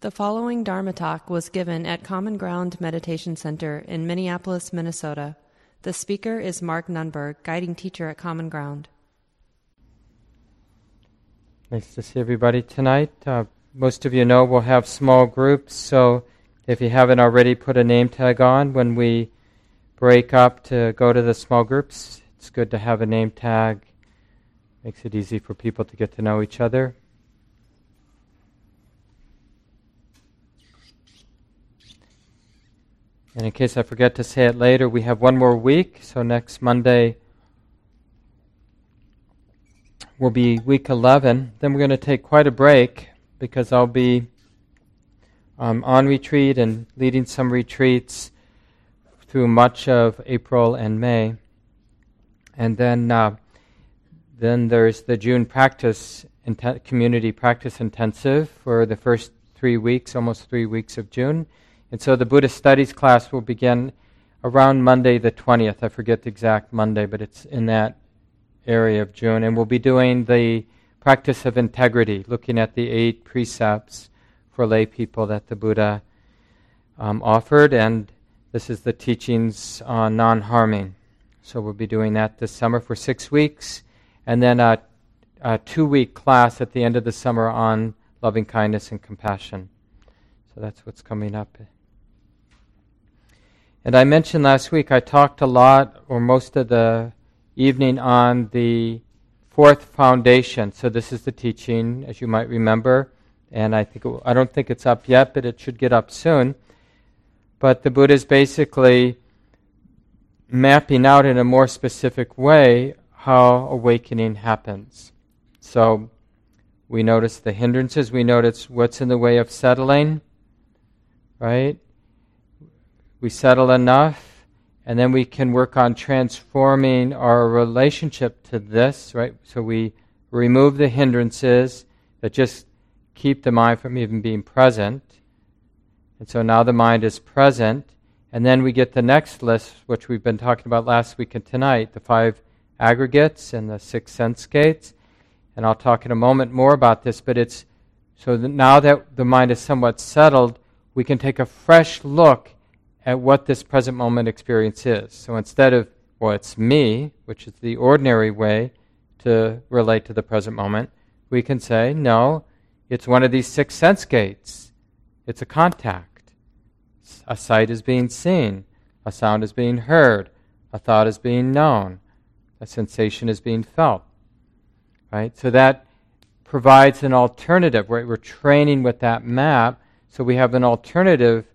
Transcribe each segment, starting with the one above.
The following Dharma talk was given at Common Ground Meditation Center in Minneapolis, Minnesota. The speaker is Mark Nunberg, guiding teacher at Common Ground. Nice to see everybody tonight. Uh, most of you know we'll have small groups, so if you haven't already put a name tag on when we break up to go to the small groups, it's good to have a name tag. Makes it easy for people to get to know each other. And in case I forget to say it later, we have one more week. So next Monday will be week 11. Then we're going to take quite a break because I'll be um, on retreat and leading some retreats through much of April and May. And then, uh, then there's the June practice community practice intensive for the first three weeks, almost three weeks of June. And so the Buddhist studies class will begin around Monday the 20th. I forget the exact Monday, but it's in that area of June. And we'll be doing the practice of integrity, looking at the eight precepts for lay people that the Buddha um, offered. And this is the teachings on non harming. So we'll be doing that this summer for six weeks. And then a, a two week class at the end of the summer on loving kindness and compassion. So that's what's coming up. And I mentioned last week, I talked a lot, or most of the evening, on the fourth foundation. So this is the teaching, as you might remember, and I think it, I don't think it's up yet, but it should get up soon. But the Buddha is basically mapping out in a more specific way how awakening happens. So we notice the hindrances, we notice what's in the way of settling, right? We settle enough, and then we can work on transforming our relationship to this, right? So we remove the hindrances that just keep the mind from even being present. And so now the mind is present, and then we get the next list, which we've been talking about last week and tonight the five aggregates and the six sense gates. And I'll talk in a moment more about this, but it's so that now that the mind is somewhat settled, we can take a fresh look at what this present moment experience is. So instead of, well, it's me, which is the ordinary way to relate to the present moment, we can say, no, it's one of these six sense gates. It's a contact. A sight is being seen, a sound is being heard, a thought is being known, a sensation is being felt. Right? So that provides an alternative, right? We're training with that map, so we have an alternative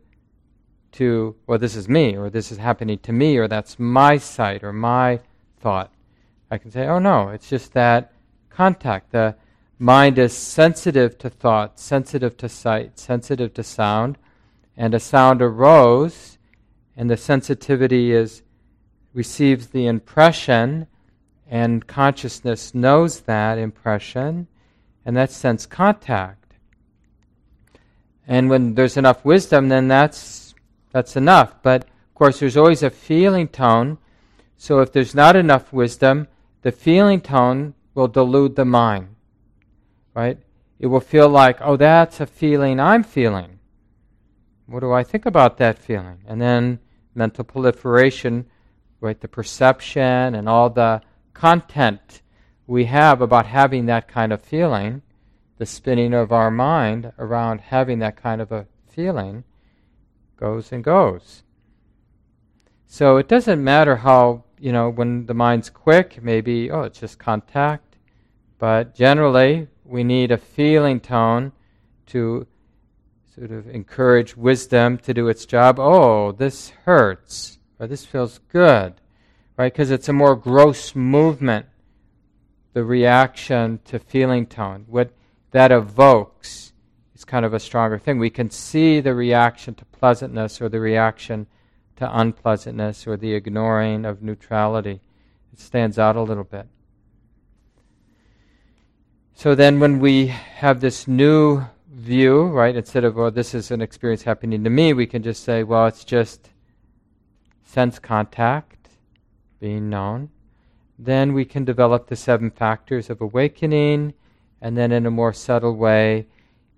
to, well, this is me, or this is happening to me, or that's my sight, or my thought. I can say, oh no, it's just that contact. The mind is sensitive to thought, sensitive to sight, sensitive to sound, and a sound arose, and the sensitivity is receives the impression, and consciousness knows that impression, and that's sense contact. And when there's enough wisdom, then that's that's enough. But of course, there's always a feeling tone. So if there's not enough wisdom, the feeling tone will delude the mind. Right? It will feel like, oh, that's a feeling I'm feeling. What do I think about that feeling? And then mental proliferation, right? The perception and all the content we have about having that kind of feeling, the spinning of our mind around having that kind of a feeling goes and goes. So it doesn't matter how, you know, when the mind's quick, maybe, oh, it's just contact. But generally, we need a feeling tone to sort of encourage wisdom to do its job. Oh, this hurts, or this feels good, right? Because it's a more gross movement, the reaction to feeling tone. What that evokes is kind of a stronger thing. We can see the reaction to pleasantness or the reaction to unpleasantness or the ignoring of neutrality. It stands out a little bit. So then, when we have this new view, right, instead of, well, this is an experience happening to me, we can just say, well, it's just sense contact being known. Then we can develop the seven factors of awakening, and then in a more subtle way,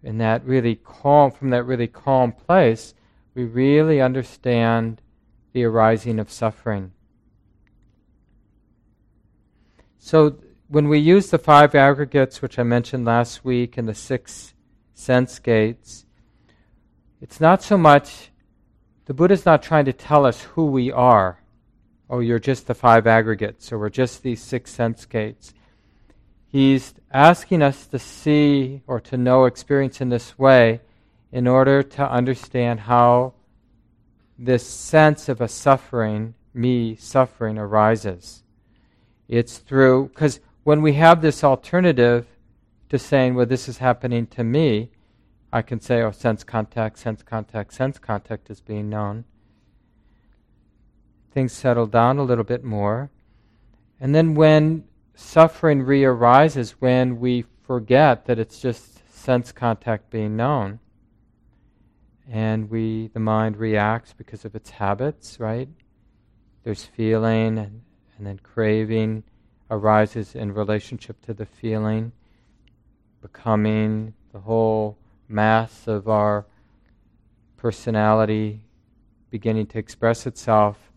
in that really calm, from that really calm place, we really understand the arising of suffering. So when we use the five aggregates, which I mentioned last week, and the six sense gates, it's not so much, the Buddha's not trying to tell us who we are. Oh, you're just the five aggregates, or we're just these six sense gates. He's asking us to see or to know experience in this way in order to understand how this sense of a suffering, me suffering, arises. It's through, because when we have this alternative to saying, well, this is happening to me, I can say, oh, sense contact, sense contact, sense contact is being known. Things settle down a little bit more. And then when suffering rearises when we forget that it's just sense contact being known. And we, the mind reacts because of its habits, right? There's feeling, and, and then craving arises in relationship to the feeling, becoming, the whole mass of our personality beginning to express itself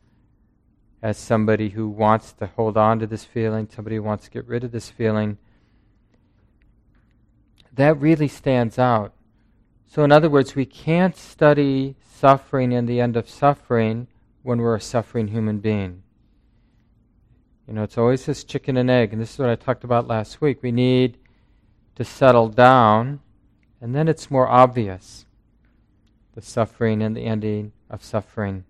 as somebody who wants to hold on to this feeling, somebody who wants to get rid of this feeling, that really stands out. So, in other words, we can't study suffering and the end of suffering when we're a suffering human being. You know, it's always this chicken and egg, and this is what I talked about last week. We need to settle down, and then it's more obvious the suffering and the ending of suffering.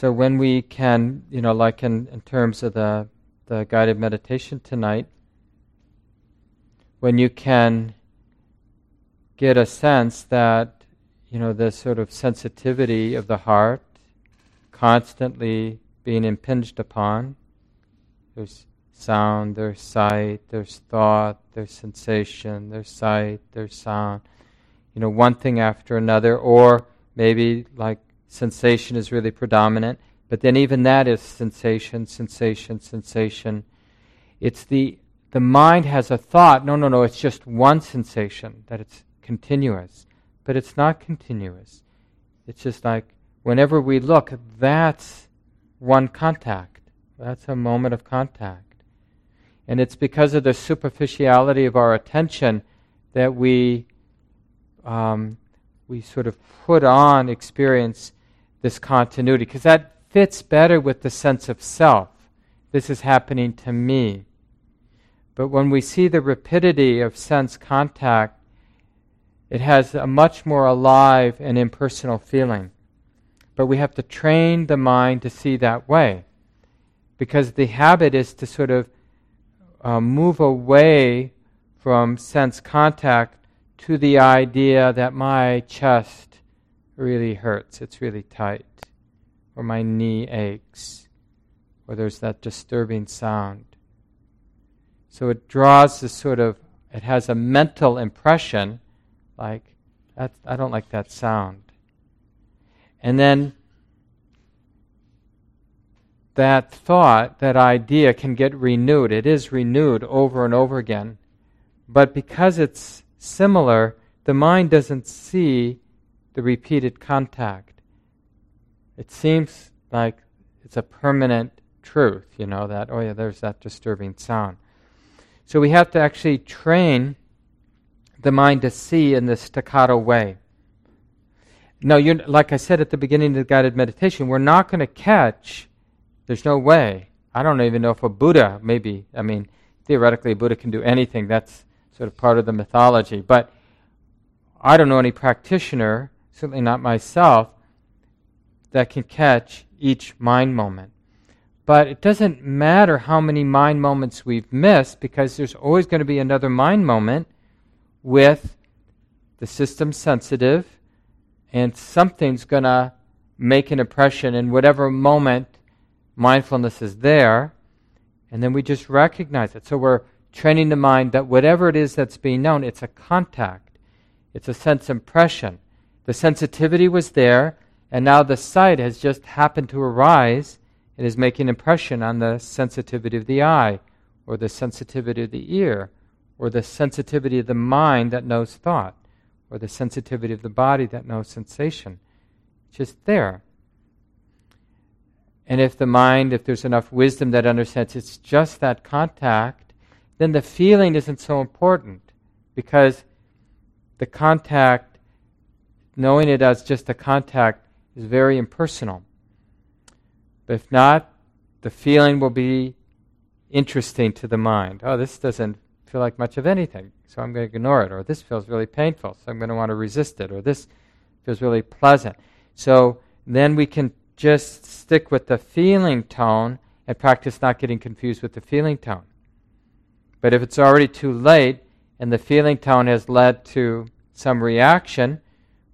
So when we can, you know, like in, in terms of the, the guided meditation tonight, when you can get a sense that, you know, the sort of sensitivity of the heart constantly being impinged upon, there's sound, there's sight, there's thought, there's sensation, there's sight, there's sound, you know, one thing after another, or maybe like sensation is really predominant, but then even that is sensation, sensation, sensation. It's the the mind has a thought, no, no, no, it's just one sensation, that it's continuous. But it's not continuous. It's just like whenever we look, that's one contact. That's a moment of contact. And it's because of the superficiality of our attention that we um, we sort of put on experience this continuity because that fits better with the sense of self. This is happening to me. But when we see the rapidity of sense contact, it has a much more alive and impersonal feeling. But we have to train the mind to see that way. Because the habit is to sort of uh, move away from sense contact to the idea that my chest really hurts, it's really tight, or my knee aches, or there's that disturbing sound. So it draws this sort of, it has a mental impression like, I don't like that sound. And then that thought, that idea can get renewed. It is renewed over and over again. But because it's similar, the mind doesn't see the repeated contact. It seems like it's a permanent truth, you know, that, oh yeah, there's that disturbing sound. So we have to actually train the mind to see in this staccato way. Now, like I said at the beginning of the guided meditation, we're not going to catch, there's no way. I don't even know if a Buddha, maybe, I mean, theoretically, a Buddha can do anything. That's sort of part of the mythology. But I don't know any practitioner certainly not myself, that can catch each mind moment. But it doesn't matter how many mind moments we've missed because there's always going to be another mind moment with the system sensitive and something's going to make an impression in whatever moment mindfulness is there. And then we just recognize it. So we're training the mind that whatever it is that's being known, it's a contact, it's a sense impression. The sensitivity was there, and now the sight has just happened to arise and is making impression on the sensitivity of the eye, or the sensitivity of the ear, or the sensitivity of the mind that knows thought, or the sensitivity of the body that knows sensation. Just there. And if the mind, if there's enough wisdom that understands it's just that contact, then the feeling isn't so important because the contact, knowing it as just a contact, is very impersonal. But if not, the feeling will be interesting to the mind. Oh, this doesn't feel like much of anything, so I'm going to ignore it. Or this feels really painful, so I'm going to want to resist it. Or this feels really pleasant. So then we can just stick with the feeling tone and practice not getting confused with the feeling tone. But if it's already too late and the feeling tone has led to some reaction,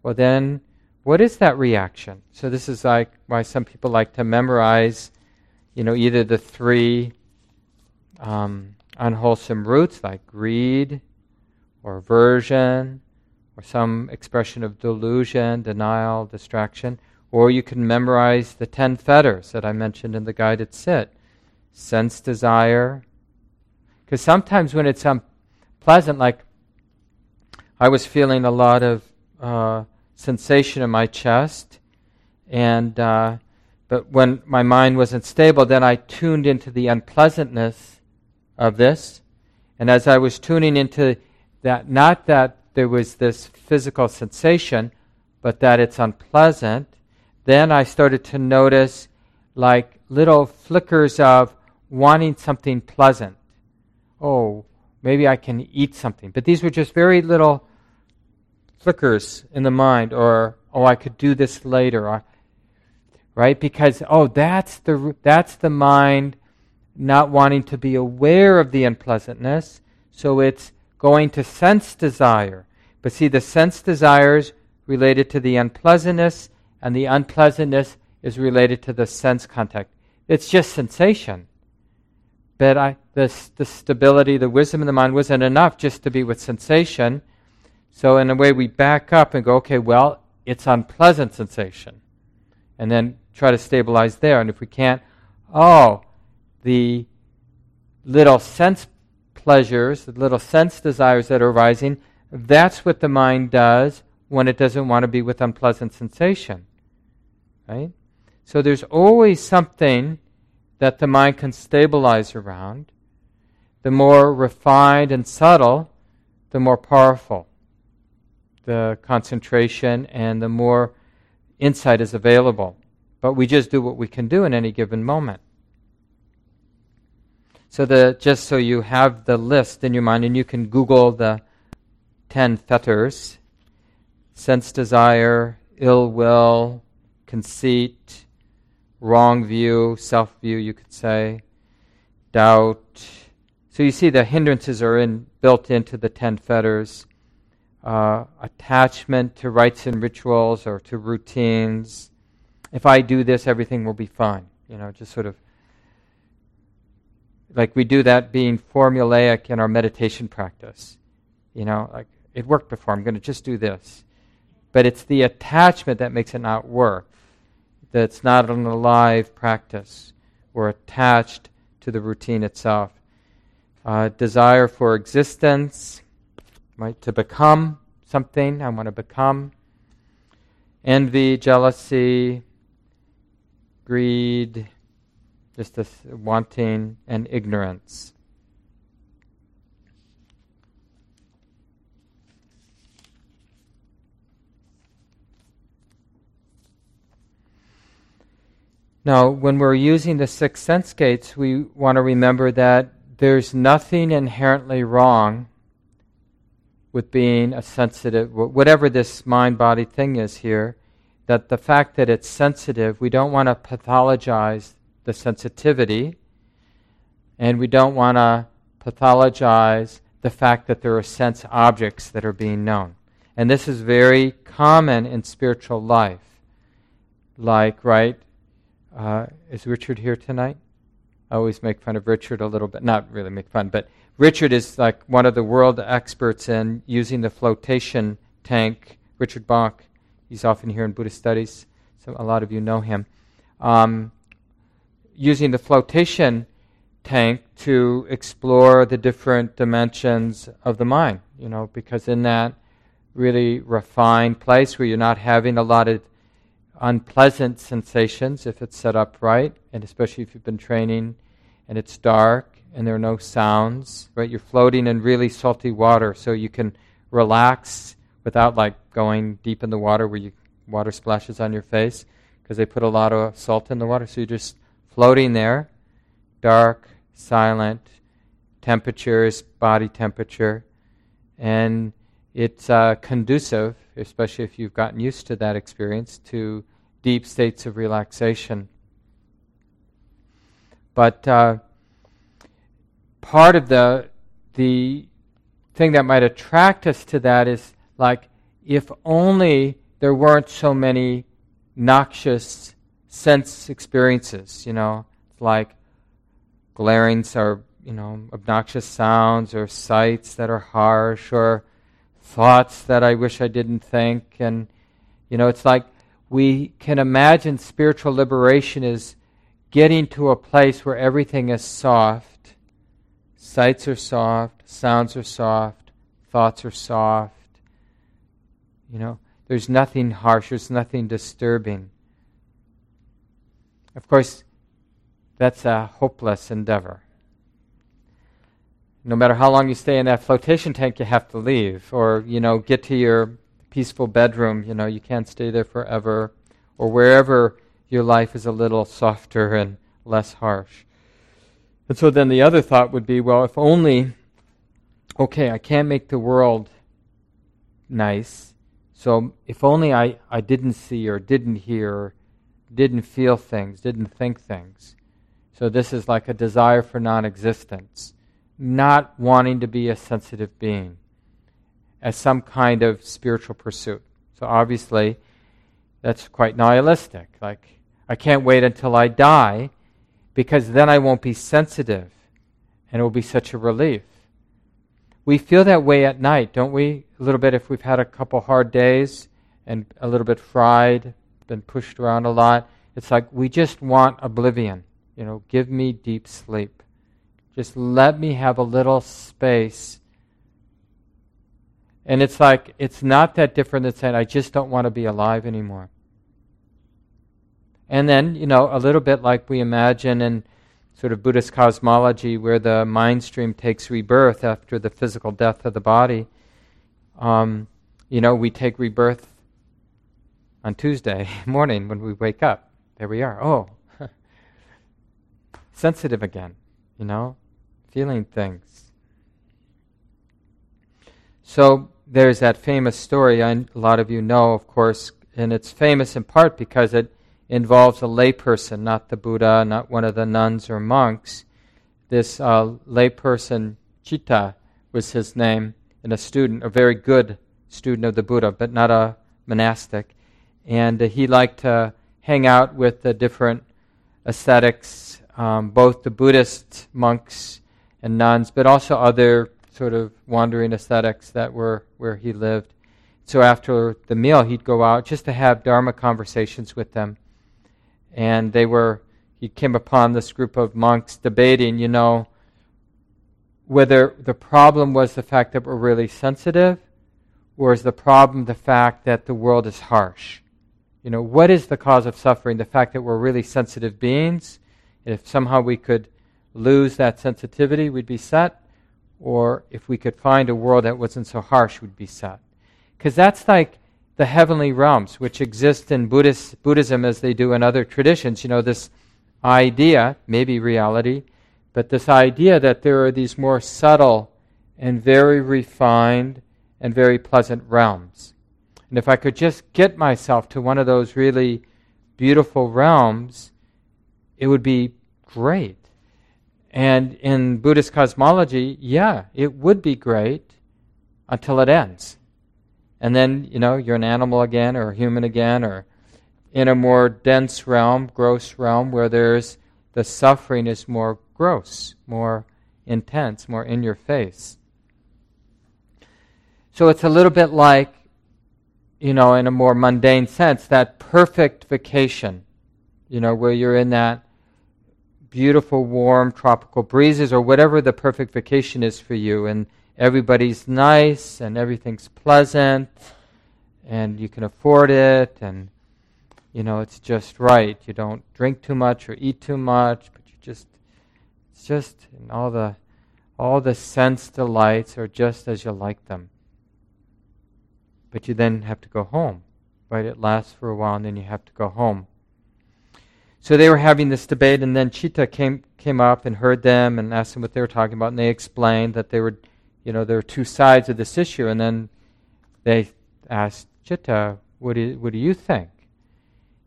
well, then what is that reaction? So this is like why some people like to memorize, you know, either the three um, unwholesome roots like greed or aversion or some expression of delusion, denial, distraction, or you can memorize the ten fetters that I mentioned in the guided sit sense desire. Because sometimes when it's unpleasant, like I was feeling a lot of uh, sensation in my chest, and uh, but when my mind wasn't stable, then I tuned into the unpleasantness of this, and as I was tuning into that, not that there was this physical sensation, but that it's unpleasant, then I started to notice like little flickers of wanting something pleasant. Oh, maybe I can eat something. But these were just very little flickers in the mind, or oh, I could do this later, or, right? Because oh, that's the that's the mind not wanting to be aware of the unpleasantness, so it's going to sense desire. But see, the sense desires related to the unpleasantness and the unpleasantness is related to the sense contact. It's just sensation. But I, the, the stability, the wisdom in the mind wasn't enough just to be with sensation. So, in a way, we back up and go, okay, well, it's unpleasant sensation. And then try to stabilize there. And if we can't, oh, the little sense pleasures, the little sense desires that are arising, that's what the mind does when it doesn't want to be with unpleasant sensation. Right? So there's always something that the mind can stabilize around. The more refined and subtle, the more powerful the concentration and the more insight is available. But we just do what we can do in any given moment. So the just so you have the list in your mind and you can Google the ten fetters sense desire, ill will, conceit, wrong view, self view, you could say, doubt. So you see the hindrances are in, built into the ten fetters. Uh, attachment to rites and rituals or to routines. If I do this, everything will be fine. You know, just sort of like we do that being formulaic in our meditation practice. You know, like it worked before, I'm going to just do this. But it's the attachment that makes it not work. That's not an alive practice. We're attached to the routine itself. Uh, desire for existence, right? To become something, I want to become. Envy, jealousy, greed, just this wanting and ignorance. Now, when we're using the six sense gates, we want to remember that there's nothing inherently wrong with being a sensitive, whatever this mind body thing is here, that the fact that it's sensitive, we don't want to pathologize the sensitivity, and we don't want to pathologize the fact that there are sense objects that are being known. And this is very common in spiritual life. Like, right, uh, is Richard here tonight? I always make fun of Richard a little bit. Not really make fun, but Richard is like one of the world experts in using the flotation tank, Richard Bach, He's often here in Buddhist studies, so a lot of you know him. Um, using the flotation tank to explore the different dimensions of the mind, you know, because in that really refined place where you're not having a lot of unpleasant sensations if it's set up right, and especially if you've been training and it's dark and there are no sounds, right? You're floating in really salty water so you can relax without like going deep in the water where you, water splashes on your face because they put a lot of salt in the water. So you're just floating there, dark, silent, temperature is body temperature, and it's uh, conducive, especially if you've gotten used to that experience, to deep states of relaxation. But uh, part of the the thing that might attract us to that is like if only there weren't so many noxious sense experiences, you know, It's like glaring or you know obnoxious sounds or sights that are harsh or thoughts that I wish I didn't think. And, you know, it's like we can imagine spiritual liberation is getting to a place where everything is soft. Sights are soft, sounds are soft, thoughts are soft. You know, there's nothing harsh, there's nothing disturbing. Of course, that's a hopeless endeavor no matter how long you stay in that flotation tank, you have to leave, or you know, get to your peaceful bedroom. You know, you can't stay there forever, or wherever your life is a little softer and less harsh. And so then the other thought would be, well, if only, okay, I can't make the world nice. So if only I, I didn't see or didn't hear, didn't feel things, didn't think things. So this is like a desire for non existence not wanting to be a sensitive being as some kind of spiritual pursuit. So obviously, that's quite nihilistic. Like, I can't wait until I die because then I won't be sensitive and it will be such a relief. We feel that way at night, don't we? A little bit if we've had a couple hard days and a little bit fried, been pushed around a lot. It's like we just want oblivion. You know, give me deep sleep. Just let me have a little space. And it's like, it's not that different than saying, I just don't want to be alive anymore. And then, you know, a little bit like we imagine in sort of Buddhist cosmology, where the mind stream takes rebirth after the physical death of the body. Um, you know, we take rebirth on Tuesday morning when we wake up. There we are. Oh, sensitive again, you know? feeling things. So there's that famous story, a lot of you know, of course, and it's famous in part because it involves a layperson, not the Buddha, not one of the nuns or monks. This uh, layperson, Citta was his name, and a student, a very good student of the Buddha, but not a monastic. And uh, he liked to hang out with the different ascetics, um, both the Buddhist monks and nuns, but also other sort of wandering ascetics that were where he lived. So after the meal, he'd go out just to have Dharma conversations with them. And they were, he came upon this group of monks debating, you know, whether the problem was the fact that we're really sensitive, or is the problem the fact that the world is harsh? You know, what is the cause of suffering? The fact that we're really sensitive beings? if somehow we could lose that sensitivity, we'd be set. Or if we could find a world that wasn't so harsh, we'd be set. Because that's like the heavenly realms, which exist in Buddhist, Buddhism as they do in other traditions. You know, this idea, maybe reality, but this idea that there are these more subtle and very refined and very pleasant realms. And if I could just get myself to one of those really beautiful realms, it would be great. And in Buddhist cosmology, yeah, it would be great until it ends. And then, you know, you're an animal again or a human again or in a more dense realm, gross realm, where there's the suffering is more gross, more intense, more in your face. So it's a little bit like you know, in a more mundane sense, that perfect vacation, you know, where you're in that beautiful, warm tropical breezes or whatever the perfect vacation is for you, and everybody's nice and everything's pleasant and you can afford it and you know it's just right. You don't drink too much or eat too much but you just it's just and all the all the sense delights are just as you like them. But you then have to go home right? It lasts for a while and then you have to go home. So they were having this debate and then Citta came came up and heard them and asked them what they were talking about and they explained that they were you know, there are two sides of this issue. And then they asked Chitta, what do, you, what do you think?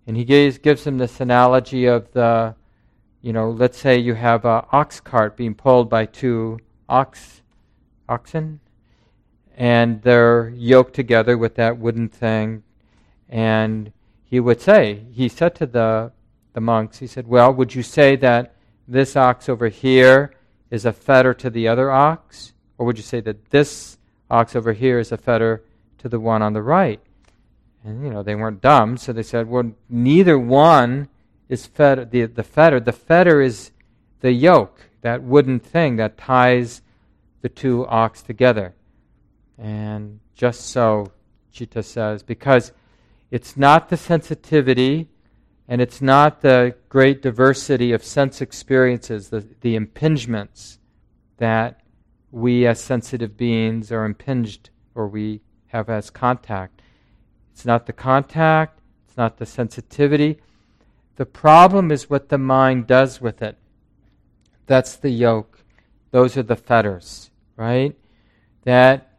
And he gives, gives them this analogy of the, you know, let's say you have an ox cart being pulled by two ox, oxen, and they're yoked together with that wooden thing. And he would say, he said to the, the monks, he said, Well, would you say that this ox over here is a fetter to the other ox? Or would you say that this ox over here is a fetter to the one on the right? And, you know, they weren't dumb, so they said, well, neither one is fed, the, the fetter. The fetter is the yoke, that wooden thing that ties the two ox together. And just so, Chitta says, because it's not the sensitivity and it's not the great diversity of sense experiences, the, the impingements that we as sensitive beings are impinged or we have as contact. It's not the contact, it's not the sensitivity. The problem is what the mind does with it. That's the yoke. Those are the fetters, right? That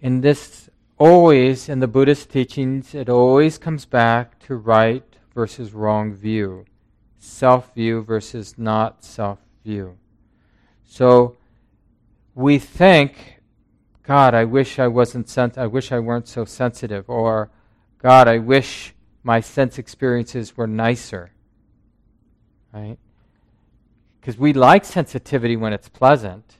in this, always in the Buddhist teachings, it always comes back to right versus wrong view, self view versus not self view. So, we think, God, I wish I wasn't sent. I wish I weren't so sensitive, or God, I wish my sense experiences were nicer. Right? Because we like sensitivity when it's pleasant.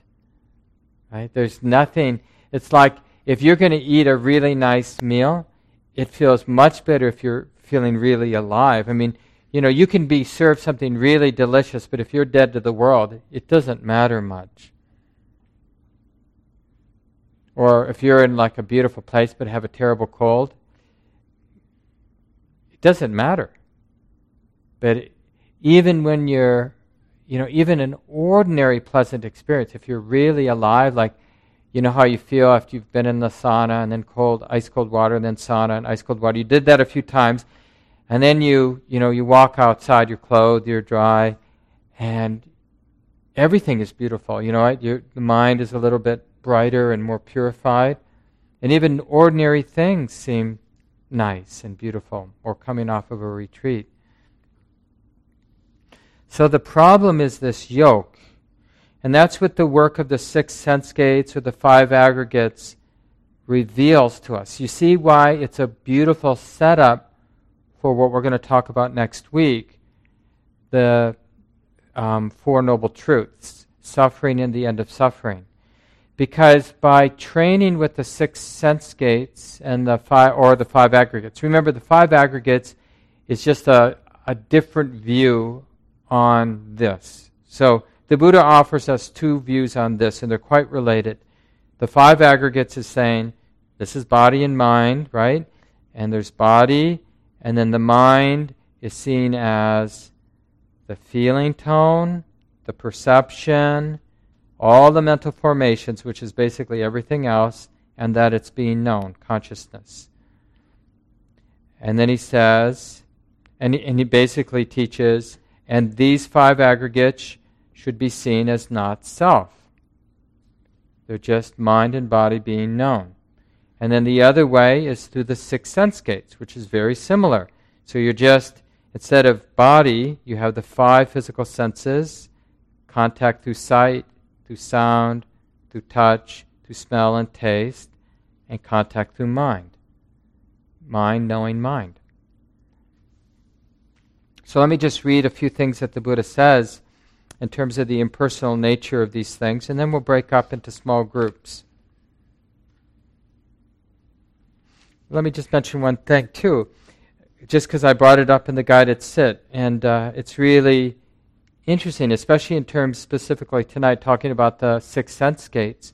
Right? There's nothing. It's like if you're going to eat a really nice meal, it feels much better if you're feeling really alive. I mean, you know, you can be served something really delicious, but if you're dead to the world, it doesn't matter much. Or if you're in like a beautiful place but have a terrible cold, it doesn't matter. But even when you're, you know, even an ordinary pleasant experience, if you're really alive, like, you know how you feel after you've been in the sauna and then cold, ice cold water and then sauna and ice cold water. You did that a few times, and then you, you know, you walk outside, you're clothed, you're dry, and everything is beautiful. You know? Your, the mind is a little bit brighter and more purified. And even ordinary things seem nice and beautiful or coming off of a retreat. So the problem is this yoke. And that's what the work of the six sense gates or the five aggregates reveals to us. You see why it's a beautiful setup for what we're going to talk about next week the um, Four Noble Truths suffering and the end of suffering because by training with the six sense gates and the five or the five aggregates remember the five aggregates is just a, a different view on this. So the buddha offers us two views on this and they're quite related. The five aggregates is saying this is body and mind right? And there's body and then the mind is seen as the feeling tone the perception all the mental formations, which is basically everything else, and that it's being known, consciousness. And then he says, and he, and he basically teaches, and these five aggregates should be seen as not self. They're just mind and body being known. And then the other way is through the six sense gates, which is very similar. So you're just, instead of body, you have the five physical senses contact through sight, through sound, through touch, through smell and taste, and contact through mind. Mind knowing mind. So let me just read a few things that the Buddha says in terms of the impersonal nature of these things, and then we'll break up into small groups. let me just mention one thing too, just because I brought it up in the guided sit, and uh, it's really interesting, especially in terms specifically tonight talking about the six sense gates.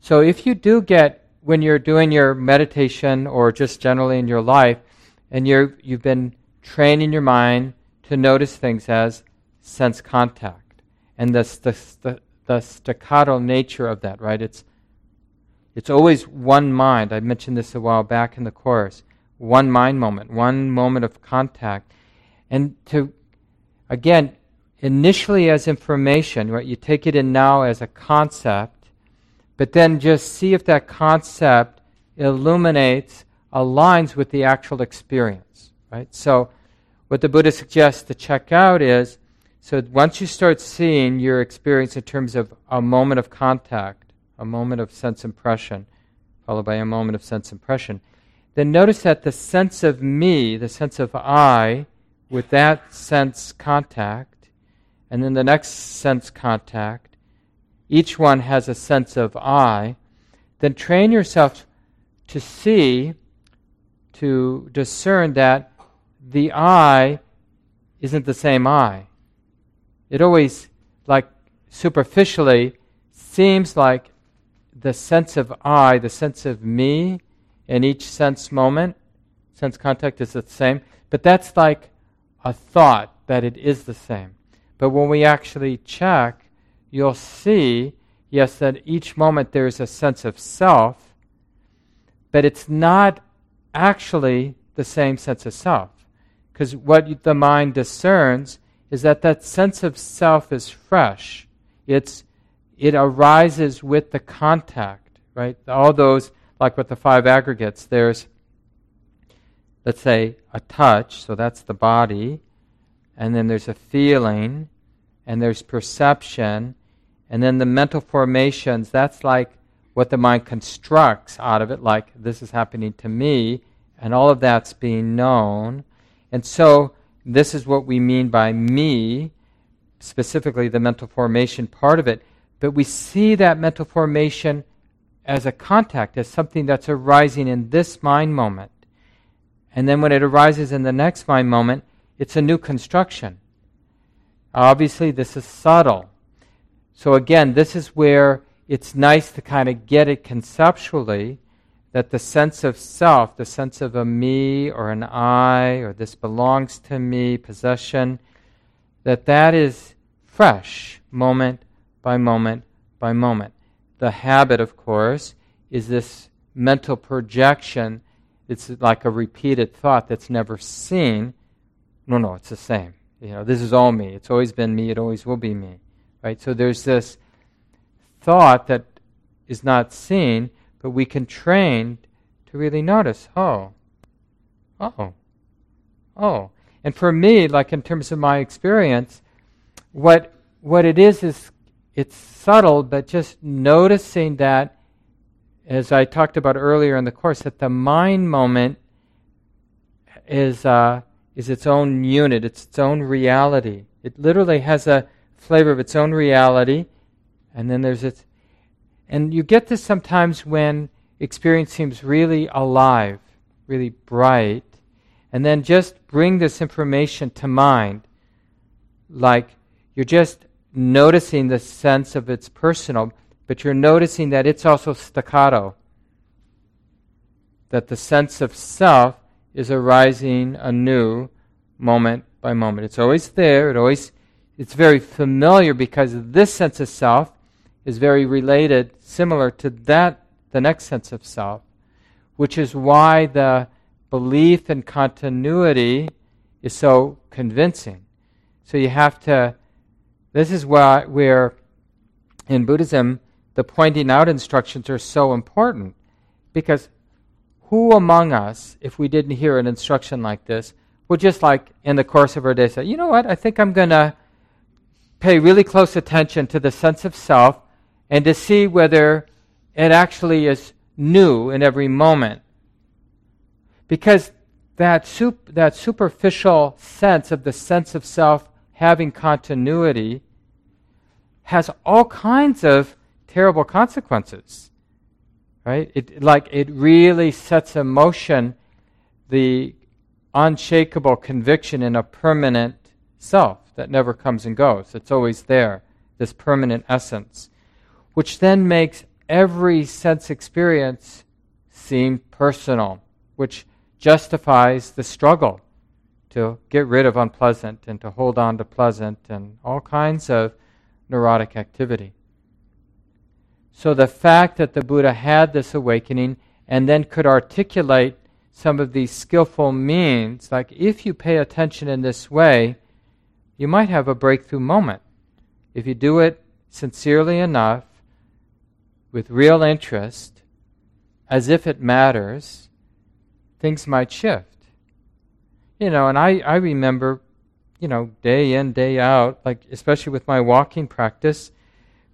So if you do get when you're doing your meditation or just generally in your life, and you're you've been training your mind to notice things as sense contact, and the, the, the, the staccato nature of that, right? It's it's always one mind. I mentioned this a while back in the course. One mind moment, one moment of contact. And to, again, initially as information, right? You take it in now as a concept, but then just see if that concept illuminates, aligns with the actual experience, right? So, what the Buddha suggests to check out is so once you start seeing your experience in terms of a moment of contact, a moment of sense impression, followed by a moment of sense impression, then notice that the sense of me, the sense of I, with that sense contact, and then the next sense contact, each one has a sense of I, then train yourself to see, to discern that the I isn't the same I. It always, like superficially, seems like the sense of I, the sense of me in each sense moment, sense contact is the same, but that's like a thought that it is the same. But when we actually check, you'll see, yes, that each moment there's a sense of self, but it's not actually the same sense of self. Because what the mind discerns is that that sense of self is fresh. It's it arises with the contact, right? All those, like with the five aggregates, there's, let's say, a touch, so that's the body, and then there's a feeling, and there's perception, and then the mental formations, that's like what the mind constructs out of it, like this is happening to me, and all of that's being known. And so, this is what we mean by me, specifically the mental formation part of it. But we see that mental formation as a contact, as something that's arising in this mind moment. And then when it arises in the next mind moment, it's a new construction. Obviously, this is subtle. So, again, this is where it's nice to kind of get it conceptually that the sense of self, the sense of a me or an I or this belongs to me, possession, that that is fresh moment by moment by moment. The habit, of course, is this mental projection. It's like a repeated thought that's never seen. No, no, it's the same. You know, this is all me. It's always been me. It always will be me. Right? So there's this thought that is not seen, but we can train to really notice. Oh, oh, oh. And for me, like in terms of my experience, what what it is is it's subtle, but just noticing that, as I talked about earlier in the course, that the mind moment is, uh, is its own unit, it's its own reality. It literally has a flavor of its own reality, and then there's its. And you get this sometimes when experience seems really alive, really bright, and then just bring this information to mind. Like you're just noticing the sense of its personal, but you're noticing that it's also staccato. That the sense of self is arising anew moment by moment. It's always there, it always it's very familiar because this sense of self is very related, similar to that the next sense of self, which is why the belief in continuity is so convincing. So you have to this is why, where in Buddhism the pointing out instructions are so important because who among us, if we didn't hear an instruction like this, would just like in the course of our day say, you know what, I think I'm going to pay really close attention to the sense of self and to see whether it actually is new in every moment. Because that, sup- that superficial sense of the sense of self having continuity has all kinds of terrible consequences. Right? It like it really sets in motion the unshakable conviction in a permanent self that never comes and goes. It's always there, this permanent essence, which then makes every sense experience seem personal, which justifies the struggle to get rid of unpleasant and to hold on to pleasant and all kinds of neurotic activity. So the fact that the Buddha had this awakening and then could articulate some of these skillful means, like if you pay attention in this way, you might have a breakthrough moment. If you do it sincerely enough, with real interest, as if it matters, things might shift. You know, and I, I remember, you know, day in, day out, like especially with my walking practice,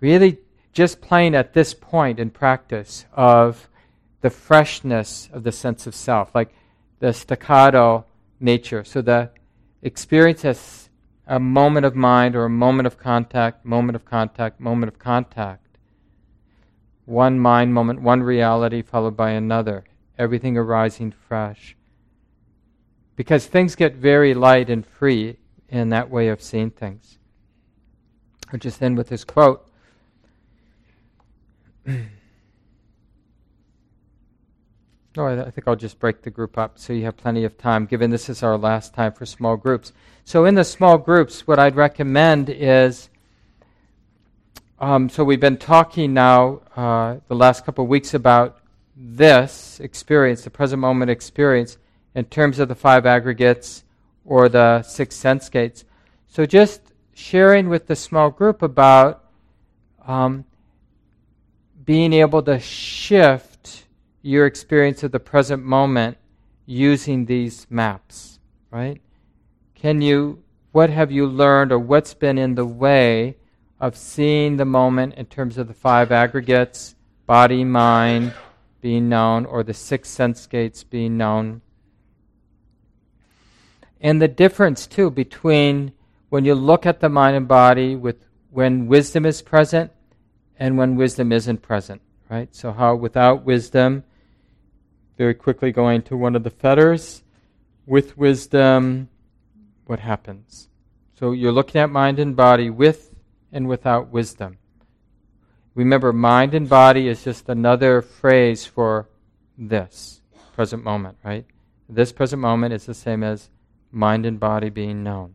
really just playing at this point in practice of the freshness of the sense of self, like the staccato nature. So the experience as a moment of mind or a moment of contact, moment of contact, moment of contact. One mind moment, one reality followed by another, everything arising fresh. Because things get very light and free in that way of seeing things. I'll just end with this quote. No, I think I'll just break the group up so you have plenty of time, given this is our last time for small groups. So, in the small groups, what I'd recommend is um, so we've been talking now uh, the last couple of weeks about this experience, the present moment experience, in terms of the five aggregates or the six sense gates. So, just sharing with the small group about um, being able to shift your experience of the present moment using these maps, right? Can you, what have you learned or what's been in the way of seeing the moment in terms of the five aggregates, body, mind being known, or the six sense gates being known? And the difference, too, between when you look at the mind and body with when wisdom is present and when wisdom isn't present, right? So, how without wisdom, very quickly going to one of the fetters. With wisdom, what happens? So you're looking at mind and body with and without wisdom. Remember, mind and body is just another phrase for this present moment, right? This present moment is the same as mind and body being known.